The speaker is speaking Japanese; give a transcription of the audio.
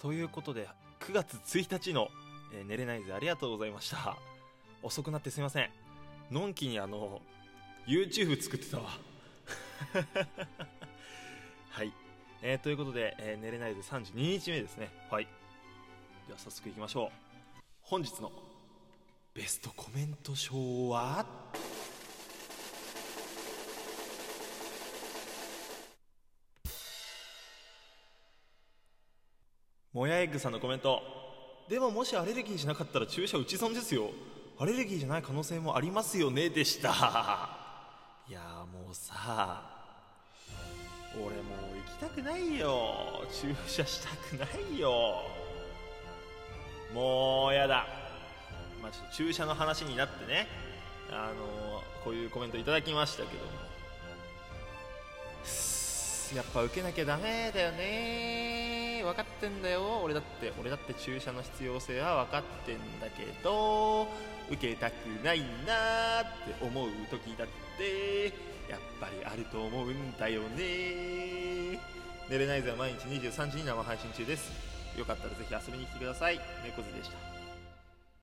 ということで9月1日の、えー寝れないぜありがとうございました。遅くなってすいません。のんきにあの YouTube 作ってたわ。はい、えーということで、えー寝れないぜ32日目ですね。はい。では早速いきましょう。本日のベストコメント賞は？もやエッグさんのコメント。でももしアレルギーじゃなかったら注射打ち損ですよ。アレルギーじゃない可能性もありますよねでした。いやもうさ俺もう行きたくないよ。注射したくないよ。もうやだ。まあちょっと注射の話になってね。あのこういうコメントいただきましたけども。やっぱ受けなきゃダメだよね。分かってんだよ。俺だって俺だって注射の必要性は分かってんだけど受けたくないなって思う時だってやっぱりあると思うんだよね寝れないぜは毎日23時に生配信中です。よかったらぜひ遊びに来てください。猫背でした。